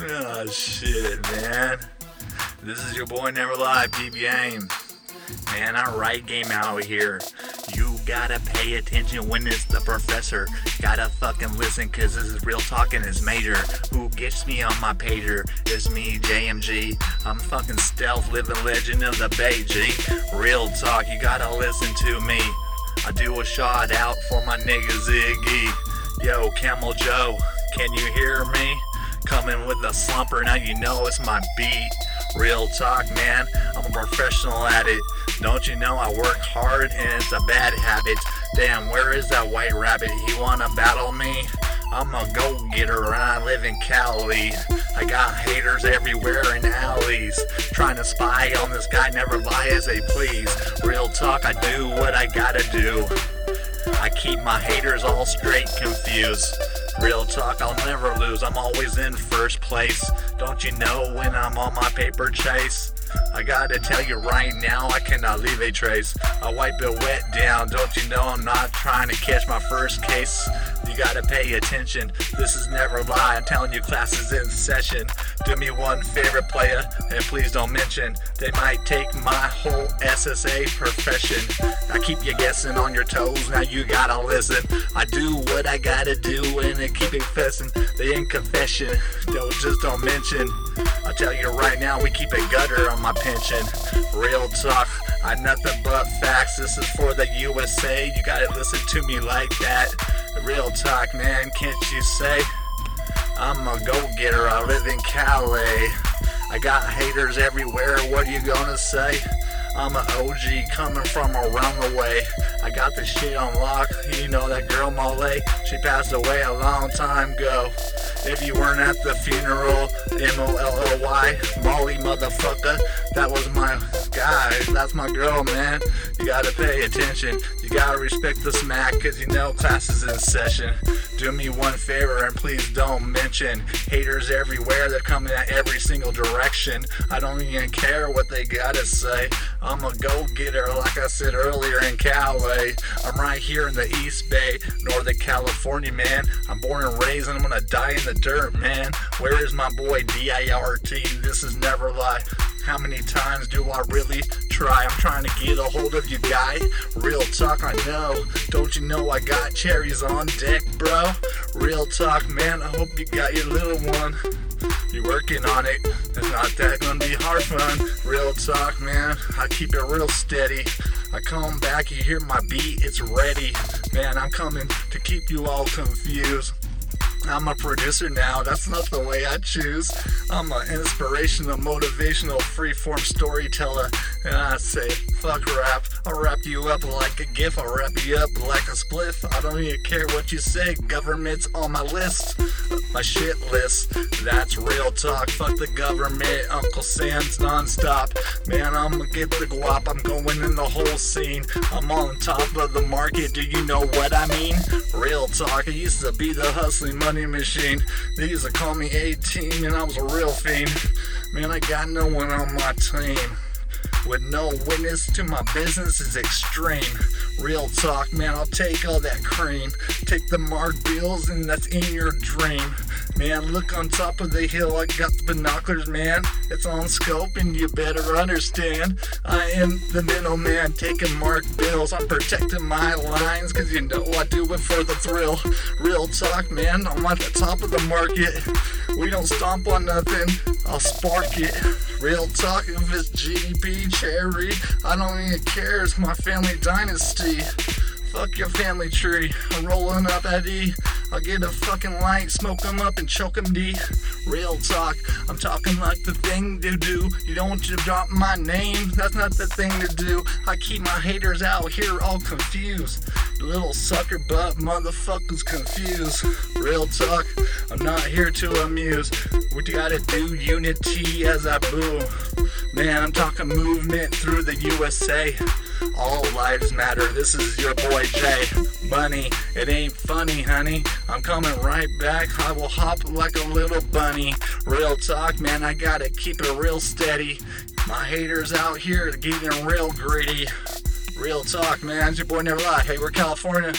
oh shit, man. This is your boy Never Lie, PB Ames. Man, I write game out here. You gotta pay attention when it's the professor. Gotta fucking listen, cause this is real talking is major. Who gets me on my pager? It's me, JMG. I'm fucking stealth, living legend of the Bay, G. Real talk, you gotta listen to me. I do a shout out for my nigga Ziggy. Yo, Camel Joe, can you hear me? Coming with a slumper, now you know it's my beat. Real talk, man, I'm a professional at it. Don't you know I work hard and it's a bad habit? Damn, where is that white rabbit? He wanna battle me? I'm a go getter and I live in Cali. I got haters everywhere in alleys. Trying to spy on this guy, never lie as they please. Real talk, I do what I gotta do. I keep my haters all straight confused. Real talk, I'll never lose. I'm always in first place. Don't you know when I'm on my paper chase? I gotta tell you right now, I cannot leave a trace. I wipe it wet down. Don't you know I'm not trying to catch my first case? Gotta pay attention. This is never lie. I'm telling you, class is in session. Do me one favor, player, and please don't mention they might take my whole SSA profession. I keep you guessing on your toes. Now you gotta listen. I do what I gotta do and I keep it fessing. They in confession. Don't just don't mention. I tell you right now, we keep it gutter on my pension. Real talk. I nothing but facts. This is for the USA. You gotta listen to me like that. Real talk, man. Can't you say? I'm a go-getter. I live in Cali. I got haters everywhere. What are you gonna say? I'm an OG coming from around the way. I got the shit on lock. You know that girl Molly. She passed away a long time ago. If you weren't at the funeral, M O L L Y, Molly motherfucker, that was my guy. That's my girl, man. You gotta pay attention. You gotta respect the smack, cause you know class is in session. Do me one favor and please don't mention haters everywhere. They're coming at every single direction. I don't even care what they gotta say. I'm a go getter, like I said earlier in Cali. I'm right here in the East Bay, Northern California, man. I'm born and raised and I'm gonna die in the dirt, man. Where is my boy D-I-R-T? This is never lie. How many times do I really try? I'm trying to get a hold of you, guy. Real talk, I know. Don't you know I got cherries on deck, bro? Real talk, man. I hope you got your little one. You're working on it. It's not that gonna be hard fun. Real talk, man. I keep it real steady. I come back, you hear my beat, it's ready. Man, I'm coming to keep you all confused. I'm a producer now, that's not the way I choose. I'm an inspirational, motivational, freeform storyteller. And I say, fuck rap. I'll wrap you up like a gif, I'll wrap you up like a spliff. I don't even care what you say, government's on my list. My shit list, that's real talk. Fuck the government, Uncle Sam's nonstop. Man, I'ma get the guap, I'm going in the whole scene. I'm on top of the market, do you know what I mean? Real talk, I used to be the hustling money machine. They used to call me 18 and I was a real fiend. Man, I got no one on my team. With no witness to my business is extreme. Real talk, man, I'll take all that cream. Take the mark bills and that's in your dream. Man, look on top of the hill, I got the binoculars, man. It's on scope and you better understand. I am the middleman taking mark bills. I'm protecting my lines, cause you know I do it for the thrill. Real talk, man, I'm at the top of the market. We don't stomp on nothing, I'll spark it. Real talk, if it's GDP, cherry, I don't even care, it's my family dynasty. Fuck your family tree. I'm rolling up that E. I'll get a fucking light, smoke 'em up and choke 'em D. Real talk, I'm talking like the thing to do. You don't want you to drop my name, that's not the thing to do. I keep my haters out here all confused. Little sucker butt motherfuckers confused. Real talk, I'm not here to amuse. What you gotta do, unity as I boo. Man, I'm talking movement through the USA. All lives matter. This is your boy Jay. Money, it ain't funny, honey. I'm coming right back. I will hop like a little bunny. Real talk, man, I gotta keep it real steady. My haters out here are getting real greedy. Real talk, man. It's your boy Never Lie. Hey, we're California.